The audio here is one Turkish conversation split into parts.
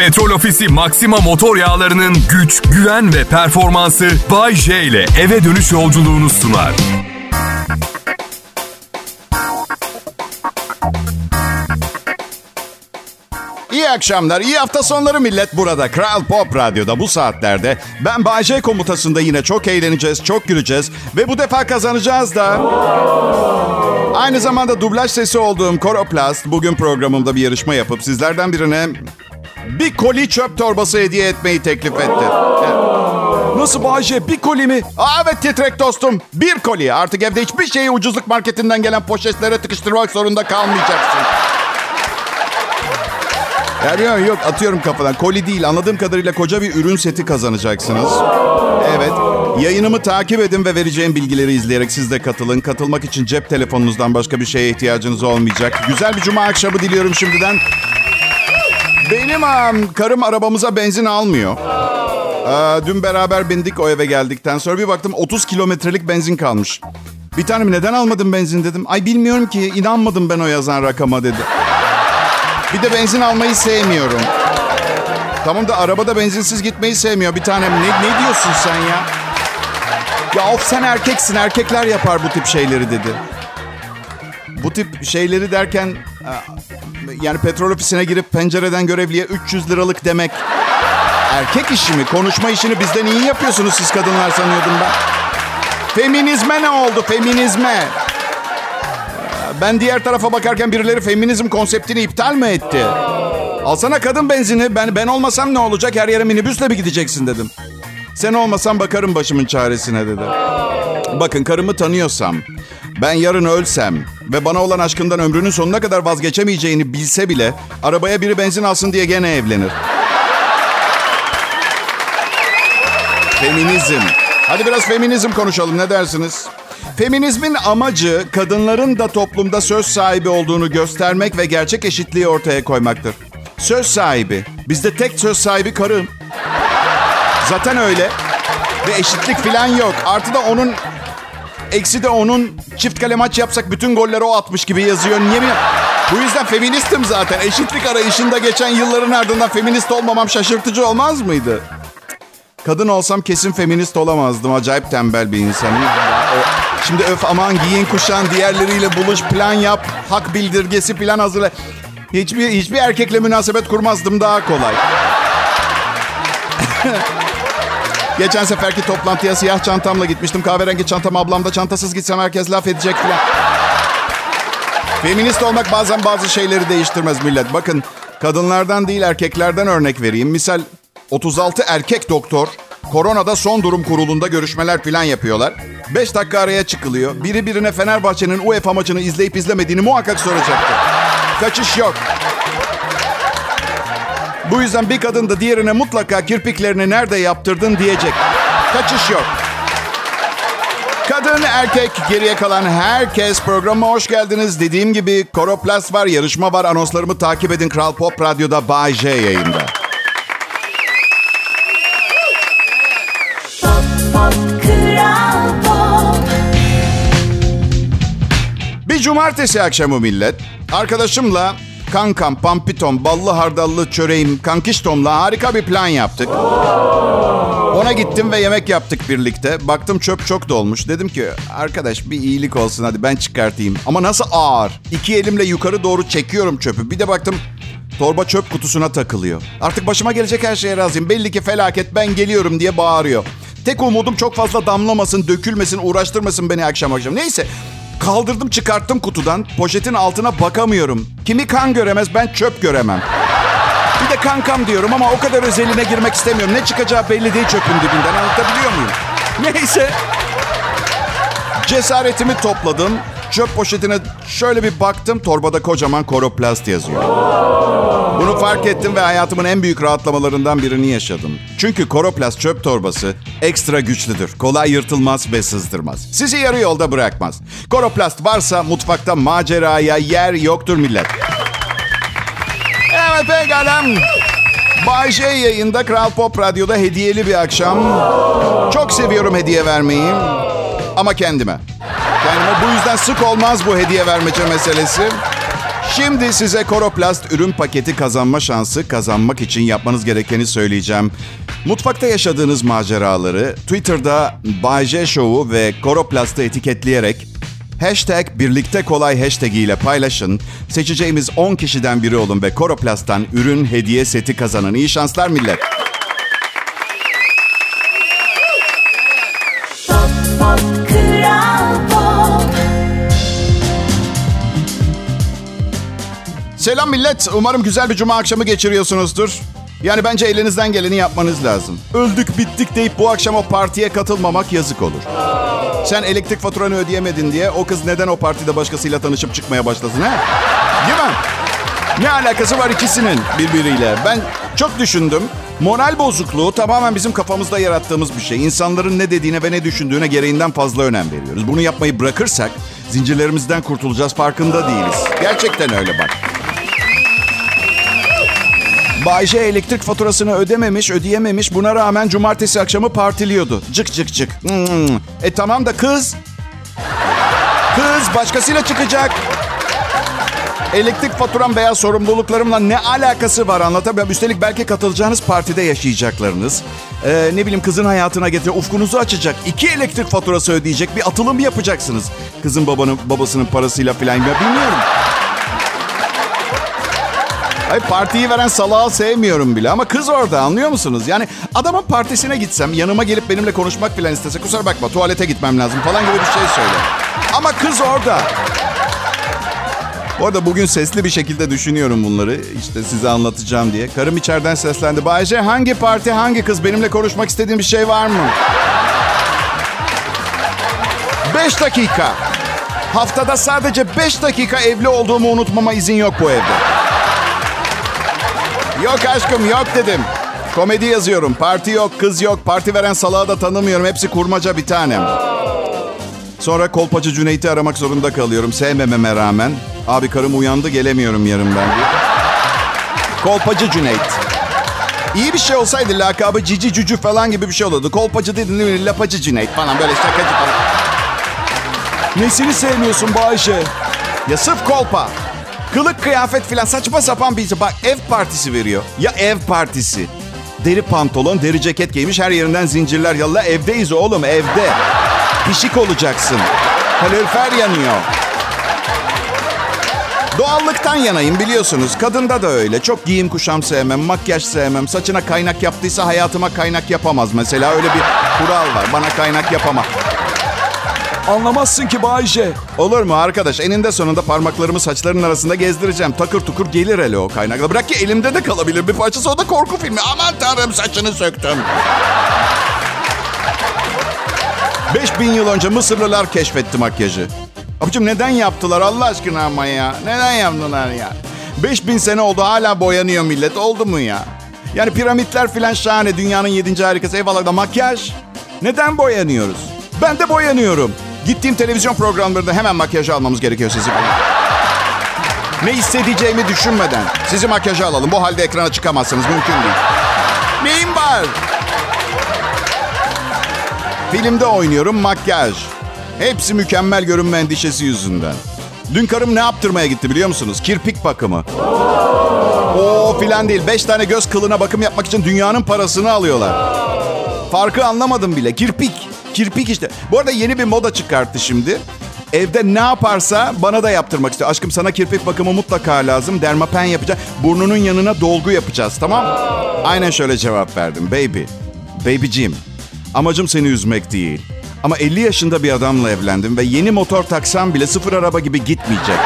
Petrol Ofisi Maxima motor yağlarının güç, güven ve performansı Bay J ile eve dönüş yolculuğunu sunar. İyi akşamlar, iyi hafta sonları millet burada. Kral Pop Radyo'da bu saatlerde ben Bayce komutasında yine çok eğleneceğiz, çok güleceğiz ve bu defa kazanacağız da. Aynı zamanda dublaj sesi olduğum Koroplast bugün programımda bir yarışma yapıp sizlerden birine bir koli çöp torbası hediye etmeyi teklif etti. Nasıl Bayce? Bir koli mi? Aa, evet titrek dostum. Bir koli. Artık evde hiçbir şeyi ucuzluk marketinden gelen poşetlere tıkıştırmak zorunda kalmayacaksın. Yani yok, yok atıyorum kafadan. Koli değil anladığım kadarıyla koca bir ürün seti kazanacaksınız. Evet. Yayınımı takip edin ve vereceğim bilgileri izleyerek siz de katılın. Katılmak için cep telefonunuzdan başka bir şeye ihtiyacınız olmayacak. Güzel bir cuma akşamı diliyorum şimdiden. Benim um, karım arabamıza benzin almıyor. Aa, dün beraber bindik o eve geldikten sonra bir baktım 30 kilometrelik benzin kalmış. Bir tanem neden almadın benzin dedim. Ay bilmiyorum ki inanmadım ben o yazan rakama dedi. Bir de benzin almayı sevmiyorum. Tamam da arabada benzinsiz gitmeyi sevmiyor bir tanem. Ne, ne diyorsun sen ya? Ya of sen erkeksin. Erkekler yapar bu tip şeyleri dedi. Bu tip şeyleri derken e, yani petrol ofisine girip pencereden görevliye 300 liralık demek erkek işi mi? Konuşma işini bizden iyi yapıyorsunuz siz kadınlar sanıyordum ben. Feminizme ne oldu? Feminizme. Ben diğer tarafa bakarken birileri feminizm konseptini iptal mi etti? Alsana kadın benzini. Ben ben olmasam ne olacak? Her yere minibüsle mi gideceksin dedim. Sen olmasan bakarım başımın çaresine dedi. Bakın karımı tanıyorsam, ben yarın ölsem ve bana olan aşkından ömrünün sonuna kadar vazgeçemeyeceğini bilse bile arabaya biri benzin alsın diye gene evlenir. Feminizm. Hadi biraz feminizm konuşalım ne dersiniz? Feminizmin amacı kadınların da toplumda söz sahibi olduğunu göstermek ve gerçek eşitliği ortaya koymaktır. Söz sahibi. Bizde tek söz sahibi karım. Zaten öyle. Ve eşitlik falan yok. Artı da onun eksi de onun çift kale maç yapsak bütün golleri o atmış gibi yazıyor. Niye mi? Bu yüzden feministim zaten. Eşitlik arayışında geçen yılların ardından feminist olmamam şaşırtıcı olmaz mıydı? Kadın olsam kesin feminist olamazdım. Acayip tembel bir insanım. Şimdi öf aman giyin kuşan diğerleriyle buluş plan yap. Hak bildirgesi plan hazırla. Hiçbir, hiçbir erkekle münasebet kurmazdım daha kolay. Geçen seferki toplantıya siyah çantamla gitmiştim. Kahverengi çantam ablamda çantasız gitsem herkes laf edecek falan. Feminist olmak bazen bazı şeyleri değiştirmez millet. Bakın kadınlardan değil erkeklerden örnek vereyim. Misal 36 erkek doktor koronada son durum kurulunda görüşmeler falan yapıyorlar. 5 dakika araya çıkılıyor. Biri birine Fenerbahçe'nin UEFA maçını izleyip izlemediğini muhakkak soracaktır. Kaçış yok. Bu yüzden bir kadın da diğerine mutlaka kirpiklerini nerede yaptırdın diyecek. Kaçış yok. Kadın, erkek, geriye kalan herkes programa hoş geldiniz. Dediğim gibi Koroplast var, yarışma var. Anonslarımı takip edin. Kral Pop Radyo'da Bay J yayında. Bir cumartesi akşamı millet. Arkadaşımla kankam, pampitom, ballı hardallı çöreğim, kankiştomla harika bir plan yaptık. Ona gittim ve yemek yaptık birlikte. Baktım çöp çok dolmuş. Dedim ki arkadaş bir iyilik olsun hadi ben çıkartayım. Ama nasıl ağır. İki elimle yukarı doğru çekiyorum çöpü. Bir de baktım torba çöp kutusuna takılıyor. Artık başıma gelecek her şeye razıyım. Belli ki felaket ben geliyorum diye bağırıyor. Tek umudum çok fazla damlamasın, dökülmesin, uğraştırmasın beni akşam akşam. Neyse kaldırdım çıkarttım kutudan. Poşetin altına bakamıyorum. Kimi kan göremez ben çöp göremem. Bir de kankam diyorum ama o kadar özeline girmek istemiyorum. Ne çıkacağı belli değil çöpün dibinden anlatabiliyor muyum? Neyse. Cesaretimi topladım. Çöp poşetine şöyle bir baktım. Torbada kocaman koroplast yazıyor. Bunu fark ettim ve hayatımın en büyük rahatlamalarından birini yaşadım. Çünkü koroplast çöp torbası ekstra güçlüdür. Kolay yırtılmaz ve sızdırmaz. Sizi yarı yolda bırakmaz. Koroplast varsa mutfakta maceraya yer yoktur millet. Evet pekala. Bay J yayında Kral Pop Radyo'da hediyeli bir akşam. Çok seviyorum hediye vermeyi. Ama kendime. Kendime bu yüzden sık olmaz bu hediye vermece meselesi. Şimdi size Koroplast ürün paketi kazanma şansı kazanmak için yapmanız gerekeni söyleyeceğim. Mutfakta yaşadığınız maceraları Twitter'da Bay J Show'u ve Koroplast'ı etiketleyerek Hashtag birlikte kolay hashtag ile paylaşın. Seçeceğimiz 10 kişiden biri olun ve Koroplast'tan ürün hediye seti kazanın. İyi şanslar millet. Selam millet. Umarım güzel bir cuma akşamı geçiriyorsunuzdur. Yani bence elinizden geleni yapmanız lazım. Öldük bittik deyip bu akşam o partiye katılmamak yazık olur. Sen elektrik faturanı ödeyemedin diye o kız neden o partide başkasıyla tanışıp çıkmaya başlasın ha? Değil mi? Ne alakası var ikisinin birbiriyle? Ben çok düşündüm. Moral bozukluğu tamamen bizim kafamızda yarattığımız bir şey. İnsanların ne dediğine ve ne düşündüğüne gereğinden fazla önem veriyoruz. Bunu yapmayı bırakırsak zincirlerimizden kurtulacağız farkında değiliz. Gerçekten öyle bak. Bayce elektrik faturasını ödememiş, ödeyememiş. Buna rağmen cumartesi akşamı partiliyordu. Cık cık cık. Hmm. E tamam da kız. Kız başkasıyla çıkacak. Elektrik faturam veya sorumluluklarımla ne alakası var anlatamıyorum. Üstelik belki katılacağınız partide yaşayacaklarınız. Ee, ne bileyim kızın hayatına getiriyor. Ufkunuzu açacak. İki elektrik faturası ödeyecek bir atılım yapacaksınız. Kızın babanın babasının parasıyla falan ya bilmiyorum. Hayır partiyi veren salağı sevmiyorum bile ama kız orada anlıyor musunuz? Yani adamın partisine gitsem yanıma gelip benimle konuşmak falan istese kusura bakma tuvalete gitmem lazım falan gibi bir şey söyle. Ama kız orada. Bu arada bugün sesli bir şekilde düşünüyorum bunları. İşte size anlatacağım diye. Karım içeriden seslendi. Bayce hangi parti hangi kız benimle konuşmak istediğin bir şey var mı? Beş dakika. Haftada sadece beş dakika evli olduğumu unutmama izin yok bu evde. Yok aşkım yok dedim. Komedi yazıyorum. Parti yok, kız yok. Parti veren salağı da tanımıyorum. Hepsi kurmaca bir tanem. Sonra kolpacı Cüneyt'i aramak zorunda kalıyorum. Sevmememe rağmen. Abi karım uyandı gelemiyorum yarın ben diye. Kolpacı Cüneyt. İyi bir şey olsaydı lakabı cici cücü falan gibi bir şey olurdu. Kolpacı dedin değil mi? Lapacı Cüneyt falan böyle şakacı falan. Nesini sevmiyorsun bu Ayşe? Ya sırf kolpa. Kılık kıyafet filan saçma sapan bir şey. Bak ev partisi veriyor. Ya ev partisi. Deri pantolon, deri ceket giymiş her yerinden zincirler yalla. Evdeyiz oğlum evde. Pişik olacaksın. Kalorifer yanıyor. Doğallıktan yanayım biliyorsunuz. Kadında da öyle. Çok giyim kuşam sevmem, makyaj sevmem. Saçına kaynak yaptıysa hayatıma kaynak yapamaz mesela. Öyle bir kural var. Bana kaynak yapamaz. Anlamazsın ki Bayce. Olur mu arkadaş? Eninde sonunda parmaklarımı saçlarının arasında gezdireceğim. Takır tukur gelir hele o kaynakla. Bırak ki elimde de kalabilir bir parçası. O da korku filmi. Aman tanrım saçını söktüm. 5000 yıl önce Mısırlılar keşfetti makyajı. Abicim neden yaptılar Allah aşkına ama ya? Neden yaptılar ya? 5000 sene oldu hala boyanıyor millet. Oldu mu ya? Yani piramitler filan şahane. Dünyanın yedinci harikası. Eyvallah da makyaj. Neden boyanıyoruz? Ben de boyanıyorum. Gittiğim televizyon programlarında hemen makyaj almamız gerekiyor sizi. Ne hissedeceğimi düşünmeden sizi makyaja alalım. Bu halde ekrana çıkamazsınız. Mümkün değil. Neyim var? Filmde oynuyorum makyaj. Hepsi mükemmel görünme endişesi yüzünden. Dün karım ne yaptırmaya gitti biliyor musunuz? Kirpik bakımı. O filan değil. Beş tane göz kılına bakım yapmak için dünyanın parasını alıyorlar. Farkı anlamadım bile. Kirpik. Kirpik işte. Bu arada yeni bir moda çıkarttı şimdi. Evde ne yaparsa bana da yaptırmak istiyor. Aşkım sana kirpik bakımı mutlaka lazım. Dermapen yapacağız. Burnunun yanına dolgu yapacağız tamam Aynen şöyle cevap verdim. Baby. Babycim. Amacım seni üzmek değil. Ama 50 yaşında bir adamla evlendim ve yeni motor taksam bile sıfır araba gibi gitmeyecek.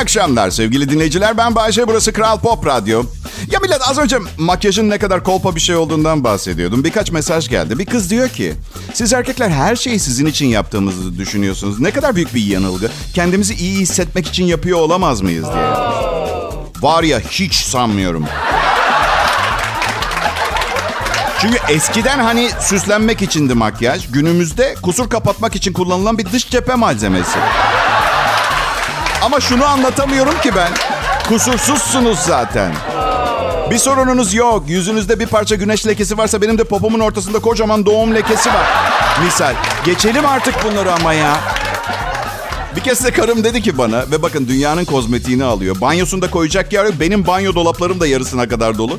Akşamlar sevgili dinleyiciler. Ben Bayşe, burası Kral Pop Radyo. Ya millet az önce makyajın ne kadar kolpa bir şey olduğundan bahsediyordum. Birkaç mesaj geldi. Bir kız diyor ki, siz erkekler her şeyi sizin için yaptığımızı düşünüyorsunuz. Ne kadar büyük bir yanılgı. Kendimizi iyi hissetmek için yapıyor olamaz mıyız diye. Var ya hiç sanmıyorum. Çünkü eskiden hani süslenmek içindi makyaj. Günümüzde kusur kapatmak için kullanılan bir dış cephe malzemesi. Ama şunu anlatamıyorum ki ben. Kusursuzsunuz zaten. Bir sorununuz yok. Yüzünüzde bir parça güneş lekesi varsa benim de popomun ortasında kocaman doğum lekesi var. Misal. Geçelim artık bunları ama ya. Bir kez de karım dedi ki bana ve bakın dünyanın kozmetiğini alıyor. Banyosunda koyacak yer yok. Benim banyo dolaplarım da yarısına kadar dolu.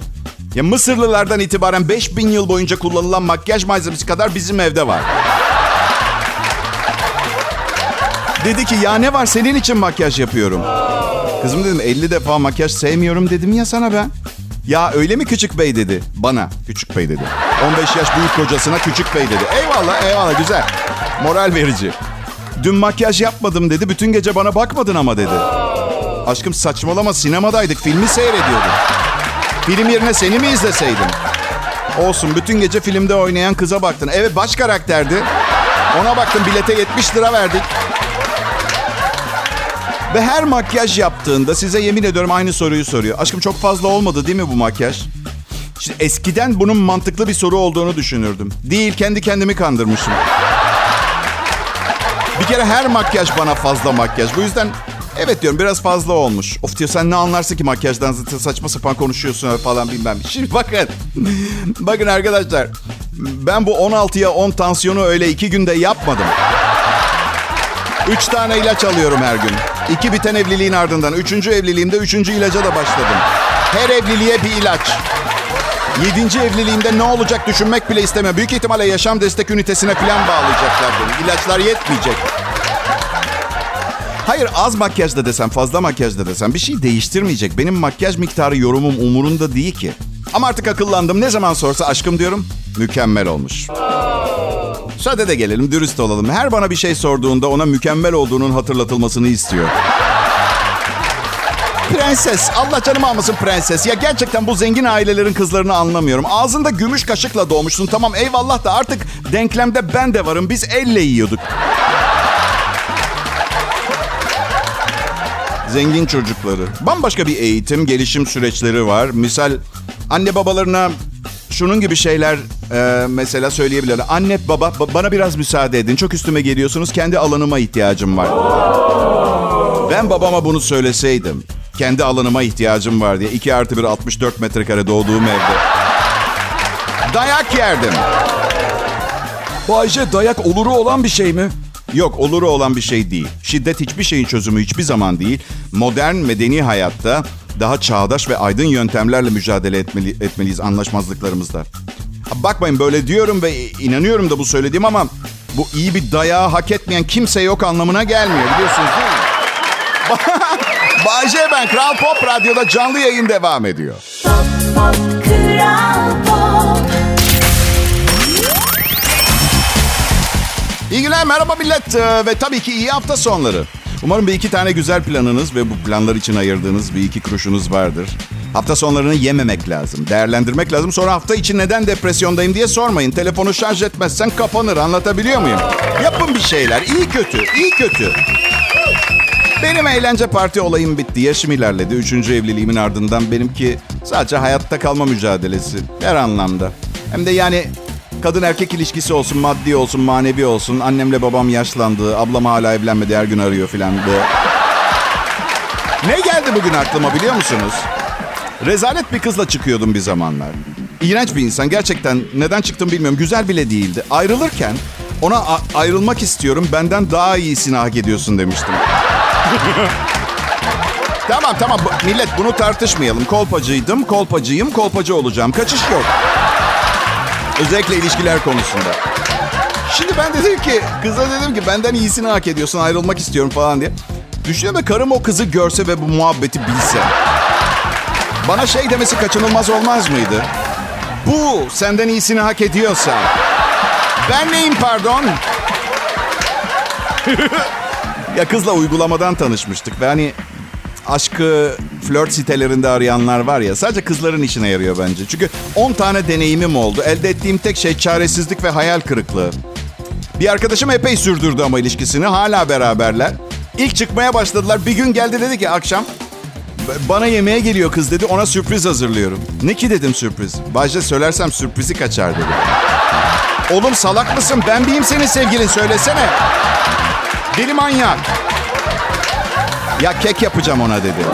Ya Mısırlılardan itibaren 5000 yıl boyunca kullanılan makyaj malzemesi kadar bizim evde var. Dedi ki ya ne var senin için makyaj yapıyorum. Kızım dedim 50 defa makyaj sevmiyorum dedim ya sana ben. Ya öyle mi küçük bey dedi. Bana küçük bey dedi. 15 yaş büyük kocasına küçük bey dedi. Eyvallah eyvallah güzel. Moral verici. Dün makyaj yapmadım dedi. Bütün gece bana bakmadın ama dedi. Aşkım saçmalama sinemadaydık. Filmi seyrediyorduk. Film yerine seni mi izleseydim? Olsun bütün gece filmde oynayan kıza baktın. Evet baş karakterdi. Ona baktım bilete 70 lira verdik. Ve her makyaj yaptığında size yemin ediyorum aynı soruyu soruyor. Aşkım çok fazla olmadı değil mi bu makyaj? Şimdi eskiden bunun mantıklı bir soru olduğunu düşünürdüm. Değil kendi kendimi kandırmışım. Bir kere her makyaj bana fazla makyaj. Bu yüzden evet diyorum biraz fazla olmuş. Of diyor sen ne anlarsın ki makyajdan zaten saçma sapan konuşuyorsun falan bilmem. Şimdi bakın. bakın arkadaşlar. Ben bu 16'ya 10 tansiyonu öyle iki günde yapmadım. Üç tane ilaç alıyorum her gün. İki biten evliliğin ardından. Üçüncü evliliğimde üçüncü ilaca da başladım. Her evliliğe bir ilaç. Yedinci evliliğimde ne olacak düşünmek bile istemiyorum. Büyük ihtimalle yaşam destek ünitesine falan bağlayacaklar beni. İlaçlar yetmeyecek. Hayır az makyajda desem, fazla makyajda desem bir şey değiştirmeyecek. Benim makyaj miktarı yorumum umurunda değil ki. Ama artık akıllandım. Ne zaman sorsa aşkım diyorum. Mükemmel olmuş. Sade de gelelim, dürüst olalım. Her bana bir şey sorduğunda ona mükemmel olduğunun hatırlatılmasını istiyor. Prenses. Allah canımı almasın prenses. Ya gerçekten bu zengin ailelerin kızlarını anlamıyorum. Ağzında gümüş kaşıkla doğmuşsun. Tamam eyvallah da artık denklemde ben de varım. Biz elle yiyorduk. Zengin çocukları. Bambaşka bir eğitim, gelişim süreçleri var. Misal anne babalarına şunun gibi şeyler e, mesela söyleyebilirler. Anne baba ba- bana biraz müsaade edin. Çok üstüme geliyorsunuz. Kendi alanıma ihtiyacım var. Ben babama bunu söyleseydim. Kendi alanıma ihtiyacım var diye. 2 artı 1 64 metrekare doğduğum evde. Dayak yerdim. Bayce dayak oluru olan bir şey mi? Yok oluru olan bir şey değil. Şiddet hiçbir şeyin çözümü hiçbir zaman değil. Modern medeni hayatta daha çağdaş ve aydın yöntemlerle mücadele etmeli, etmeliyiz anlaşmazlıklarımızda. Bakmayın böyle diyorum ve inanıyorum da bu söylediğim ama bu iyi bir dayağı hak etmeyen kimse yok anlamına gelmiyor biliyorsunuz değil mi? Bayce ben Kral Pop Radyo'da canlı yayın devam ediyor. Pop, pop, Kral Pop. İyi günler, merhaba millet Ee, ve tabii ki iyi hafta sonları. Umarım bir iki tane güzel planınız ve bu planlar için ayırdığınız bir iki kuruşunuz vardır. Hafta sonlarını yememek lazım, değerlendirmek lazım. Sonra hafta için neden depresyondayım diye sormayın. Telefonu şarj etmezsen kapanır, anlatabiliyor muyum? Yapın bir şeyler, iyi kötü, iyi kötü. Benim eğlence parti olayım bitti. Yaşım ilerledi. Üçüncü evliliğimin ardından benimki sadece hayatta kalma mücadelesi. Her anlamda. Hem de yani kadın erkek ilişkisi olsun, maddi olsun, manevi olsun. Annemle babam yaşlandı. Ablam hala evlenmedi. Her gün arıyor filan. Ne geldi bugün aklıma biliyor musunuz? Rezalet bir kızla çıkıyordum bir zamanlar. İğrenç bir insan. Gerçekten neden çıktım bilmiyorum. Güzel bile değildi. Ayrılırken ona ayrılmak istiyorum. Benden daha iyisini hak ediyorsun demiştim. Tamam tamam millet bunu tartışmayalım. Kolpacıydım, kolpacıyım, kolpacı olacağım. Kaçış yok. Özellikle ilişkiler konusunda. Şimdi ben dedim ki, kıza dedim ki benden iyisini hak ediyorsun ayrılmak istiyorum falan diye. Düşünüyorum karım o kızı görse ve bu muhabbeti bilse. Bana şey demesi kaçınılmaz olmaz mıydı? Bu senden iyisini hak ediyorsa. Ben neyim pardon? ya kızla uygulamadan tanışmıştık ve hani aşkı flört sitelerinde arayanlar var ya sadece kızların işine yarıyor bence. Çünkü 10 tane deneyimim oldu. Elde ettiğim tek şey çaresizlik ve hayal kırıklığı. Bir arkadaşım epey sürdürdü ama ilişkisini. Hala beraberler. İlk çıkmaya başladılar. Bir gün geldi dedi ki akşam "B- bana yemeğe geliyor kız dedi. Ona sürpriz hazırlıyorum. Ne ki dedim sürpriz. Bajda söylersem sürprizi kaçar dedi. Oğlum salak mısın? Ben miyim senin sevgilin? Söylesene. Deli manyak. Ya kek yapacağım ona dedi.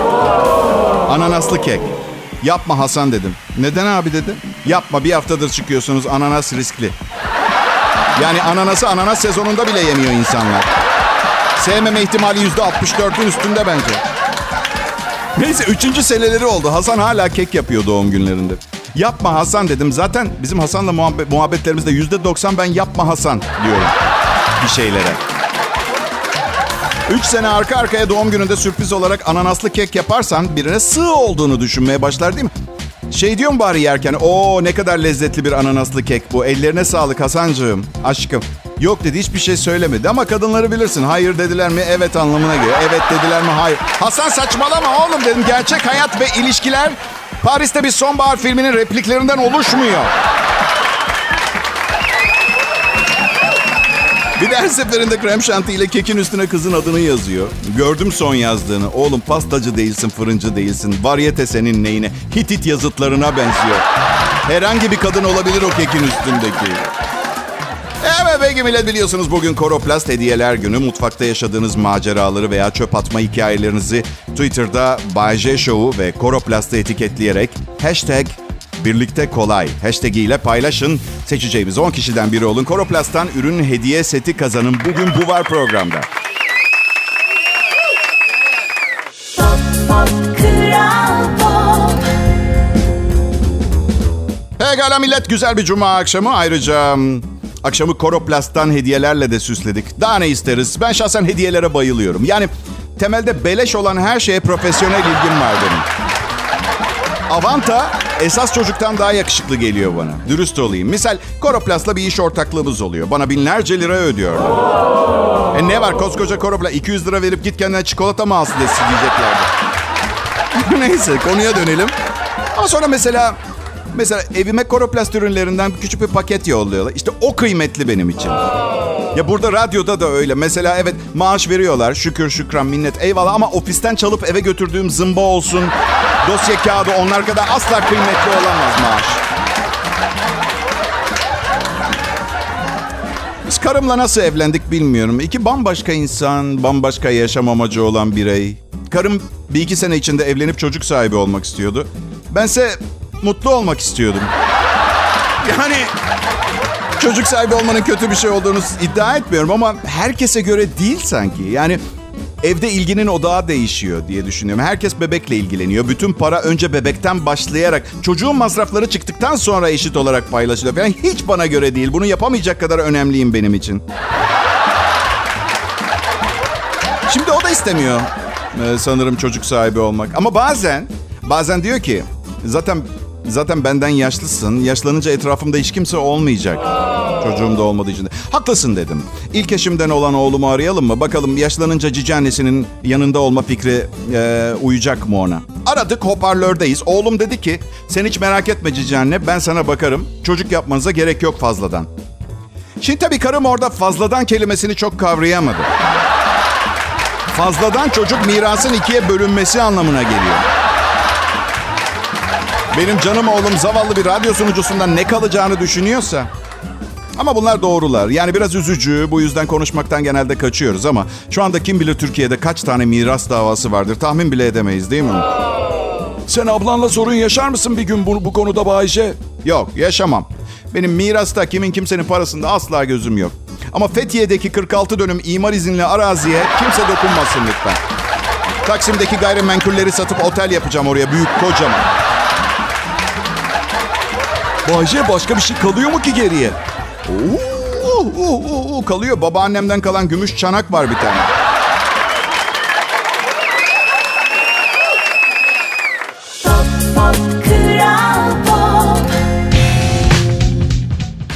Ananaslı kek. Yapma Hasan dedim. Neden abi dedi. Yapma bir haftadır çıkıyorsunuz ananas riskli. Yani ananası ananas sezonunda bile yemiyor insanlar. Sevmeme ihtimali yüzde 64'ün üstünde bence. Neyse üçüncü seneleri oldu. Hasan hala kek yapıyor doğum günlerinde. Yapma Hasan dedim. Zaten bizim Hasan'la muhabbet, muhabbetlerimizde yüzde 90 ben yapma Hasan diyorum bir şeylere. Üç sene arka arkaya doğum gününde sürpriz olarak ananaslı kek yaparsan birine sığ olduğunu düşünmeye başlar değil mi? Şey diyorum bari yerken, o ne kadar lezzetli bir ananaslı kek bu. Ellerine sağlık Hasancığım, aşkım. Yok dedi hiçbir şey söylemedi ama kadınları bilirsin. Hayır dediler mi evet anlamına geliyor. Evet dediler mi hayır. Hasan saçmalama oğlum dedim. Gerçek hayat ve ilişkiler Paris'te bir sonbahar filminin repliklerinden oluşmuyor. Bir de her seferinde krem şanti ile kekin üstüne kızın adını yazıyor. Gördüm son yazdığını. Oğlum pastacı değilsin, fırıncı değilsin. Varyete senin neyine? Hitit yazıtlarına benziyor. Herhangi bir kadın olabilir o kekin üstündeki. Evet peki millet biliyorsunuz bugün Koroplast Hediyeler Günü. Mutfakta yaşadığınız maceraları veya çöp atma hikayelerinizi Twitter'da Bay J Show'u ve Koroplast'ı etiketleyerek hashtag Birlikte kolay hashtag ile paylaşın. Seçeceğimiz 10 kişiden biri olun. Koroplast'tan ürün hediye seti kazanın. Bugün bu var programda. Pop pop kral pop Pekala millet güzel bir cuma akşamı. Ayrıca akşamı Koroplast'tan hediyelerle de süsledik. Daha ne isteriz? Ben şahsen hediyelere bayılıyorum. Yani temelde beleş olan her şeye profesyonel ilgim var benim. Avanta esas çocuktan daha yakışıklı geliyor bana. Dürüst olayım. Misal Koroplast'la bir iş ortaklığımız oluyor. Bana binlerce lira ödüyorlar. E ne var koskoca Koroplast 200 lira verip git kendine çikolata mı alsın diyeceklerdi. Neyse konuya dönelim. Ama sonra mesela mesela evime Koroplast ürünlerinden küçük bir paket yolluyorlar. İşte o kıymetli benim için. Ya burada radyoda da öyle. Mesela evet maaş veriyorlar. Şükür şükran minnet eyvallah ama ofisten çalıp eve götürdüğüm zımba olsun. Dosya kağıdı onlar kadar asla kıymetli olamaz maaş. Biz karımla nasıl evlendik bilmiyorum. İki bambaşka insan, bambaşka yaşam amacı olan birey. Karım bir iki sene içinde evlenip çocuk sahibi olmak istiyordu. Bense mutlu olmak istiyordum. Yani çocuk sahibi olmanın kötü bir şey olduğunu iddia etmiyorum ama herkese göre değil sanki. Yani evde ilginin odağı değişiyor diye düşünüyorum. Herkes bebekle ilgileniyor. Bütün para önce bebekten başlayarak çocuğun masrafları çıktıktan sonra eşit olarak paylaşılıyor. Yani hiç bana göre değil. Bunu yapamayacak kadar önemliyim benim için. Şimdi o da istemiyor ee, sanırım çocuk sahibi olmak. Ama bazen, bazen diyor ki zaten zaten benden yaşlısın. Yaşlanınca etrafımda hiç kimse olmayacak. Çocuğum da olmadığı için. Haklısın dedim. İlk eşimden olan oğlumu arayalım mı? Bakalım yaşlanınca cici annesinin yanında olma fikri e, uyacak mı ona? Aradık hoparlördeyiz. Oğlum dedi ki sen hiç merak etme cici anne ben sana bakarım. Çocuk yapmanıza gerek yok fazladan. Şimdi tabii karım orada fazladan kelimesini çok kavrayamadı. Fazladan çocuk mirasın ikiye bölünmesi anlamına geliyor. Benim canım oğlum zavallı bir radyo sunucusundan ne kalacağını düşünüyorsa. Ama bunlar doğrular. Yani biraz üzücü. Bu yüzden konuşmaktan genelde kaçıyoruz ama şu anda kim bilir Türkiye'de kaç tane miras davası vardır tahmin bile edemeyiz değil mi? Sen ablanla sorun yaşar mısın bir gün bu, bu konuda Bayce? Yok yaşamam. Benim mirasta kimin kimsenin parasında asla gözüm yok. Ama Fethiye'deki 46 dönüm imar izinli araziye kimse dokunmasın lütfen. Taksim'deki gayrimenkulleri satıp otel yapacağım oraya büyük kocaman. Bayce başka bir şey kalıyor mu ki geriye? Oo, oo, oo, oo, kalıyor. Babaannemden kalan gümüş çanak var bir tane. Pop pop kral pop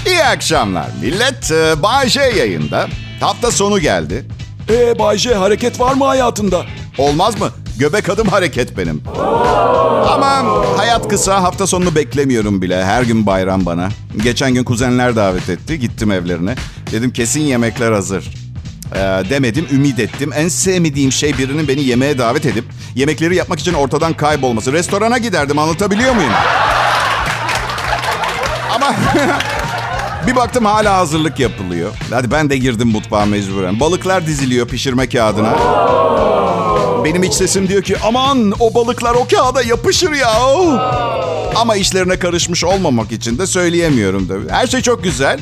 İyi akşamlar millet. Ee, Bay J yayında. Hafta sonu geldi. Ee Bayce hareket var mı hayatında? Olmaz mı? Göbek adım hareket benim. Ama hayat kısa. Hafta sonunu beklemiyorum bile. Her gün bayram bana. Geçen gün kuzenler davet etti. Gittim evlerine. Dedim kesin yemekler hazır. Ee, demedim, ümit ettim. En sevmediğim şey birinin beni yemeğe davet edip yemekleri yapmak için ortadan kaybolması. Restorana giderdim anlatabiliyor muyum? Ama bir baktım hala hazırlık yapılıyor. Hadi ben de girdim mutfağa mecburen. Balıklar diziliyor pişirme kağıdına. Benim iç sesim diyor ki aman o balıklar o kağıda yapışır ya. Ama işlerine karışmış olmamak için de söyleyemiyorum tabii. Her şey çok güzel.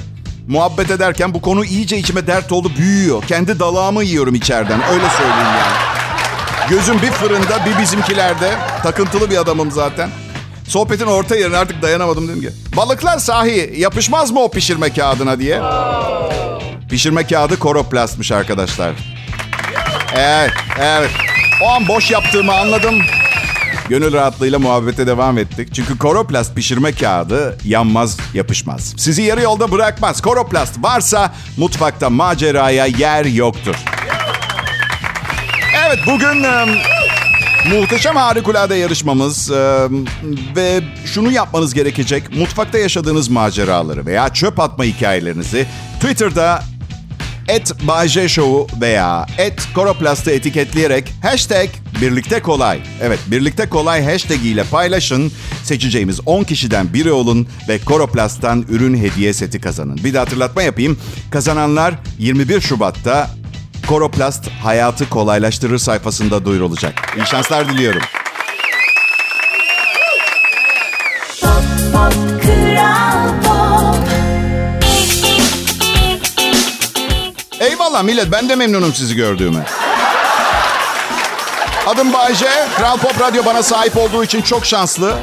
Muhabbet ederken bu konu iyice içime dert oldu büyüyor. Kendi dalağımı yiyorum içeriden öyle söyleyeyim yani. Gözüm bir fırında bir bizimkilerde. Takıntılı bir adamım zaten. Sohbetin orta yerine artık dayanamadım dedim ki. Balıklar sahi yapışmaz mı o pişirme kağıdına diye. Pişirme kağıdı koroplastmış arkadaşlar. Evet, evet. O an boş yaptığımı anladım. Gönül rahatlığıyla muhabbete devam ettik. Çünkü koroplast pişirme kağıdı yanmaz, yapışmaz. Sizi yarı yolda bırakmaz. Koroplast varsa mutfakta maceraya yer yoktur. Evet bugün muhteşem harikulade yarışmamız e, ve şunu yapmanız gerekecek. Mutfakta yaşadığınız maceraları veya çöp atma hikayelerinizi Twitter'da et Bayce Show'u veya et Koroplast'ı etiketleyerek hashtag birlikte kolay. Evet birlikte kolay hashtag ile paylaşın. Seçeceğimiz 10 kişiden biri olun ve Koroplast'tan ürün hediye seti kazanın. Bir de hatırlatma yapayım. Kazananlar 21 Şubat'ta Koroplast hayatı kolaylaştırır sayfasında duyurulacak. İyi şanslar diliyorum. Eyvallah millet ben de memnunum sizi gördüğüme. Adım Bayce. Kral Pop Radyo bana sahip olduğu için çok şanslı.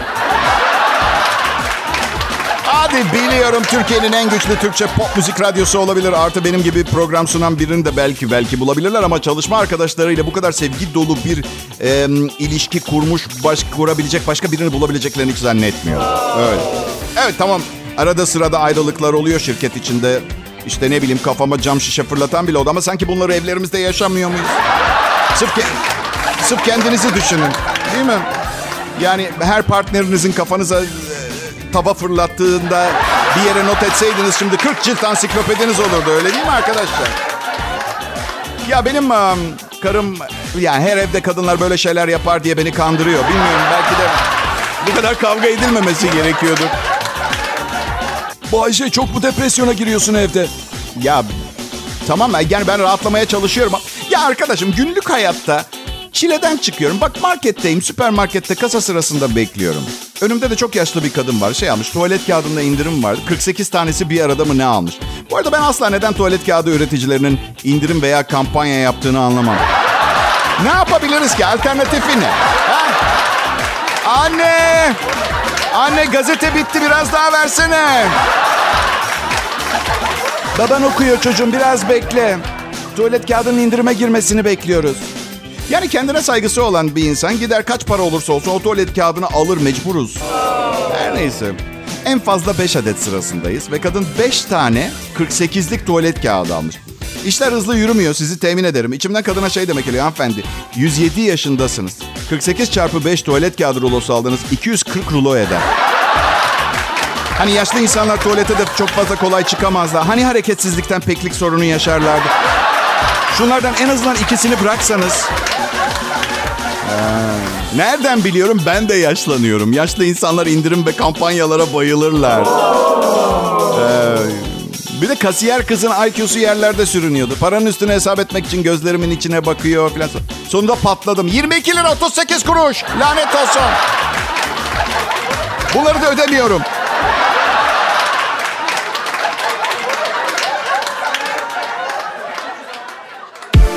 Hadi biliyorum Türkiye'nin en güçlü Türkçe pop müzik radyosu olabilir. Artı benim gibi program sunan birini de belki belki bulabilirler ama çalışma arkadaşlarıyla bu kadar sevgi dolu bir e, ilişki kurmuş, baş, kurabilecek başka birini bulabileceklerini hiç zannetmiyorum. Evet. Evet tamam. Arada sırada ayrılıklar oluyor şirket içinde. İşte ne bileyim kafama cam şişe fırlatan bile oldu ama sanki bunları evlerimizde yaşamıyor muyuz? Sırf, ke- sırf kendinizi düşünün. Değil mi? Yani her partnerinizin kafanıza e, tava fırlattığında bir yere not etseydiniz şimdi 40 cilt ansiklopediniz olurdu öyle değil mi arkadaşlar? Ya benim um, karım yani her evde kadınlar böyle şeyler yapar diye beni kandırıyor. Bilmiyorum belki de bu kadar kavga edilmemesi gerekiyordu. Bayce çok mu depresyona giriyorsun evde? Ya tamam yani ben rahatlamaya çalışıyorum. Ya arkadaşım günlük hayatta çileden çıkıyorum. Bak marketteyim süpermarkette kasa sırasında bekliyorum. Önümde de çok yaşlı bir kadın var. Şey almış tuvalet kağıdında indirim vardı. 48 tanesi bir arada mı ne almış? Bu arada ben asla neden tuvalet kağıdı üreticilerinin indirim veya kampanya yaptığını anlamam. Ne yapabiliriz ki? Alternatifi ne? Anne! Anne gazete bitti biraz daha versene. Baban okuyor çocuğum biraz bekle. Tuvalet kağıdının indirime girmesini bekliyoruz. Yani kendine saygısı olan bir insan gider kaç para olursa olsun o tuvalet kağıdını alır mecburuz. Her neyse. En fazla 5 adet sırasındayız ve kadın 5 tane 48'lik tuvalet kağıdı almış. İşler hızlı yürümüyor sizi temin ederim. İçimden kadına şey demek geliyor hanımefendi. 107 yaşındasınız. 48 çarpı 5 tuvalet kağıdı rulosu aldınız. 240 rulo eder. Hani yaşlı insanlar tuvalete de çok fazla kolay çıkamazlar. Hani hareketsizlikten peklik sorunu yaşarlardı. Şunlardan en azından ikisini bıraksanız. Ee, nereden biliyorum ben de yaşlanıyorum. Yaşlı insanlar indirim ve kampanyalara bayılırlar. Bir de kasiyer kızın IQ'su yerlerde sürünüyordu. Paranın üstüne hesap etmek için gözlerimin içine bakıyor falan. Sonunda patladım. 22 lira 38 kuruş. Lanet olsun. Bunları da ödemiyorum.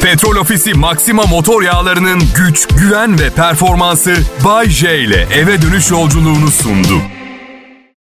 Petrol Ofisi Maxima motor yağlarının güç, güven ve performansı Bay J ile eve dönüş yolculuğunu sundu.